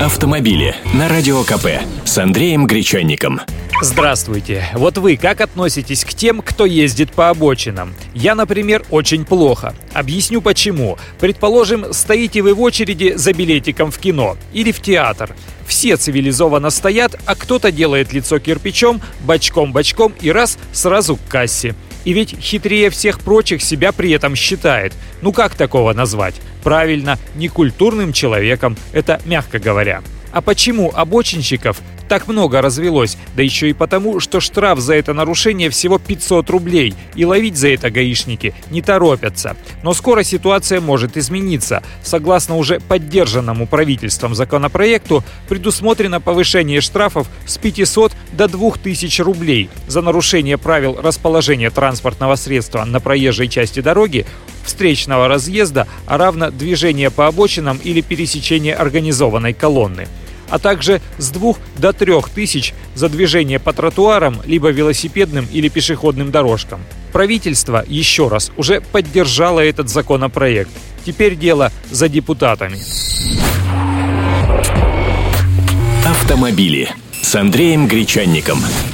Автомобили на Радио КП с Андреем Гречанником. Здравствуйте. Вот вы как относитесь к тем, кто ездит по обочинам? Я, например, очень плохо. Объясню почему. Предположим, стоите вы в очереди за билетиком в кино или в театр. Все цивилизованно стоят, а кто-то делает лицо кирпичом, бочком-бочком и раз сразу к кассе. И ведь хитрее всех прочих себя при этом считает. Ну как такого назвать? Правильно, некультурным человеком, это мягко говоря. А почему обочинщиков так много развелось, да еще и потому, что штраф за это нарушение всего 500 рублей, и ловить за это гаишники не торопятся. Но скоро ситуация может измениться. Согласно уже поддержанному правительством законопроекту, предусмотрено повышение штрафов с 500 до 2000 рублей за нарушение правил расположения транспортного средства на проезжей части дороги, встречного разъезда, а равно движения по обочинам или пересечения организованной колонны а также с 2 до 3 тысяч за движение по тротуарам, либо велосипедным или пешеходным дорожкам. Правительство, еще раз, уже поддержало этот законопроект. Теперь дело за депутатами. Автомобили с Андреем Гречанником.